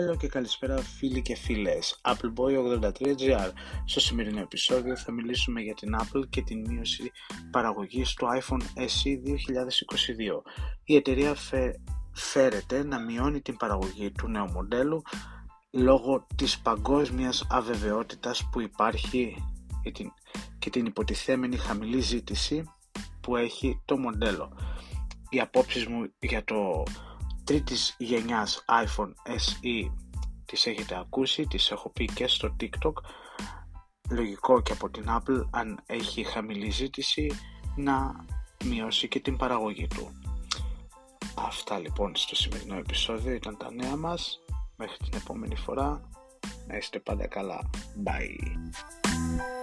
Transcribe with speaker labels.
Speaker 1: Hello και καλησπέρα φίλοι και φίλες. Appleboy83GR. Στο σημερινό επεισόδιο θα μιλήσουμε για την Apple και την μείωση παραγωγής του iPhone SE 2022. Η εταιρεία φέρεται να μειώνει την παραγωγή του νέου μοντέλου λόγω της παγκόσμιας αβεβαιότητας που υπάρχει και την, και την υποτιθέμενη χαμηλή ζήτηση που έχει το μοντέλο. Οι απόψεις μου για το τρίτης γενιάς iPhone SE τις έχετε ακούσει, τις έχω πει και στο TikTok. Λογικό και από την Apple αν έχει χαμηλή ζήτηση να μειώσει και την παραγωγή του. Αυτά λοιπόν στο σημερινό επεισόδιο ήταν τα νέα μας. Μέχρι την επόμενη φορά να είστε πάντα καλά. Bye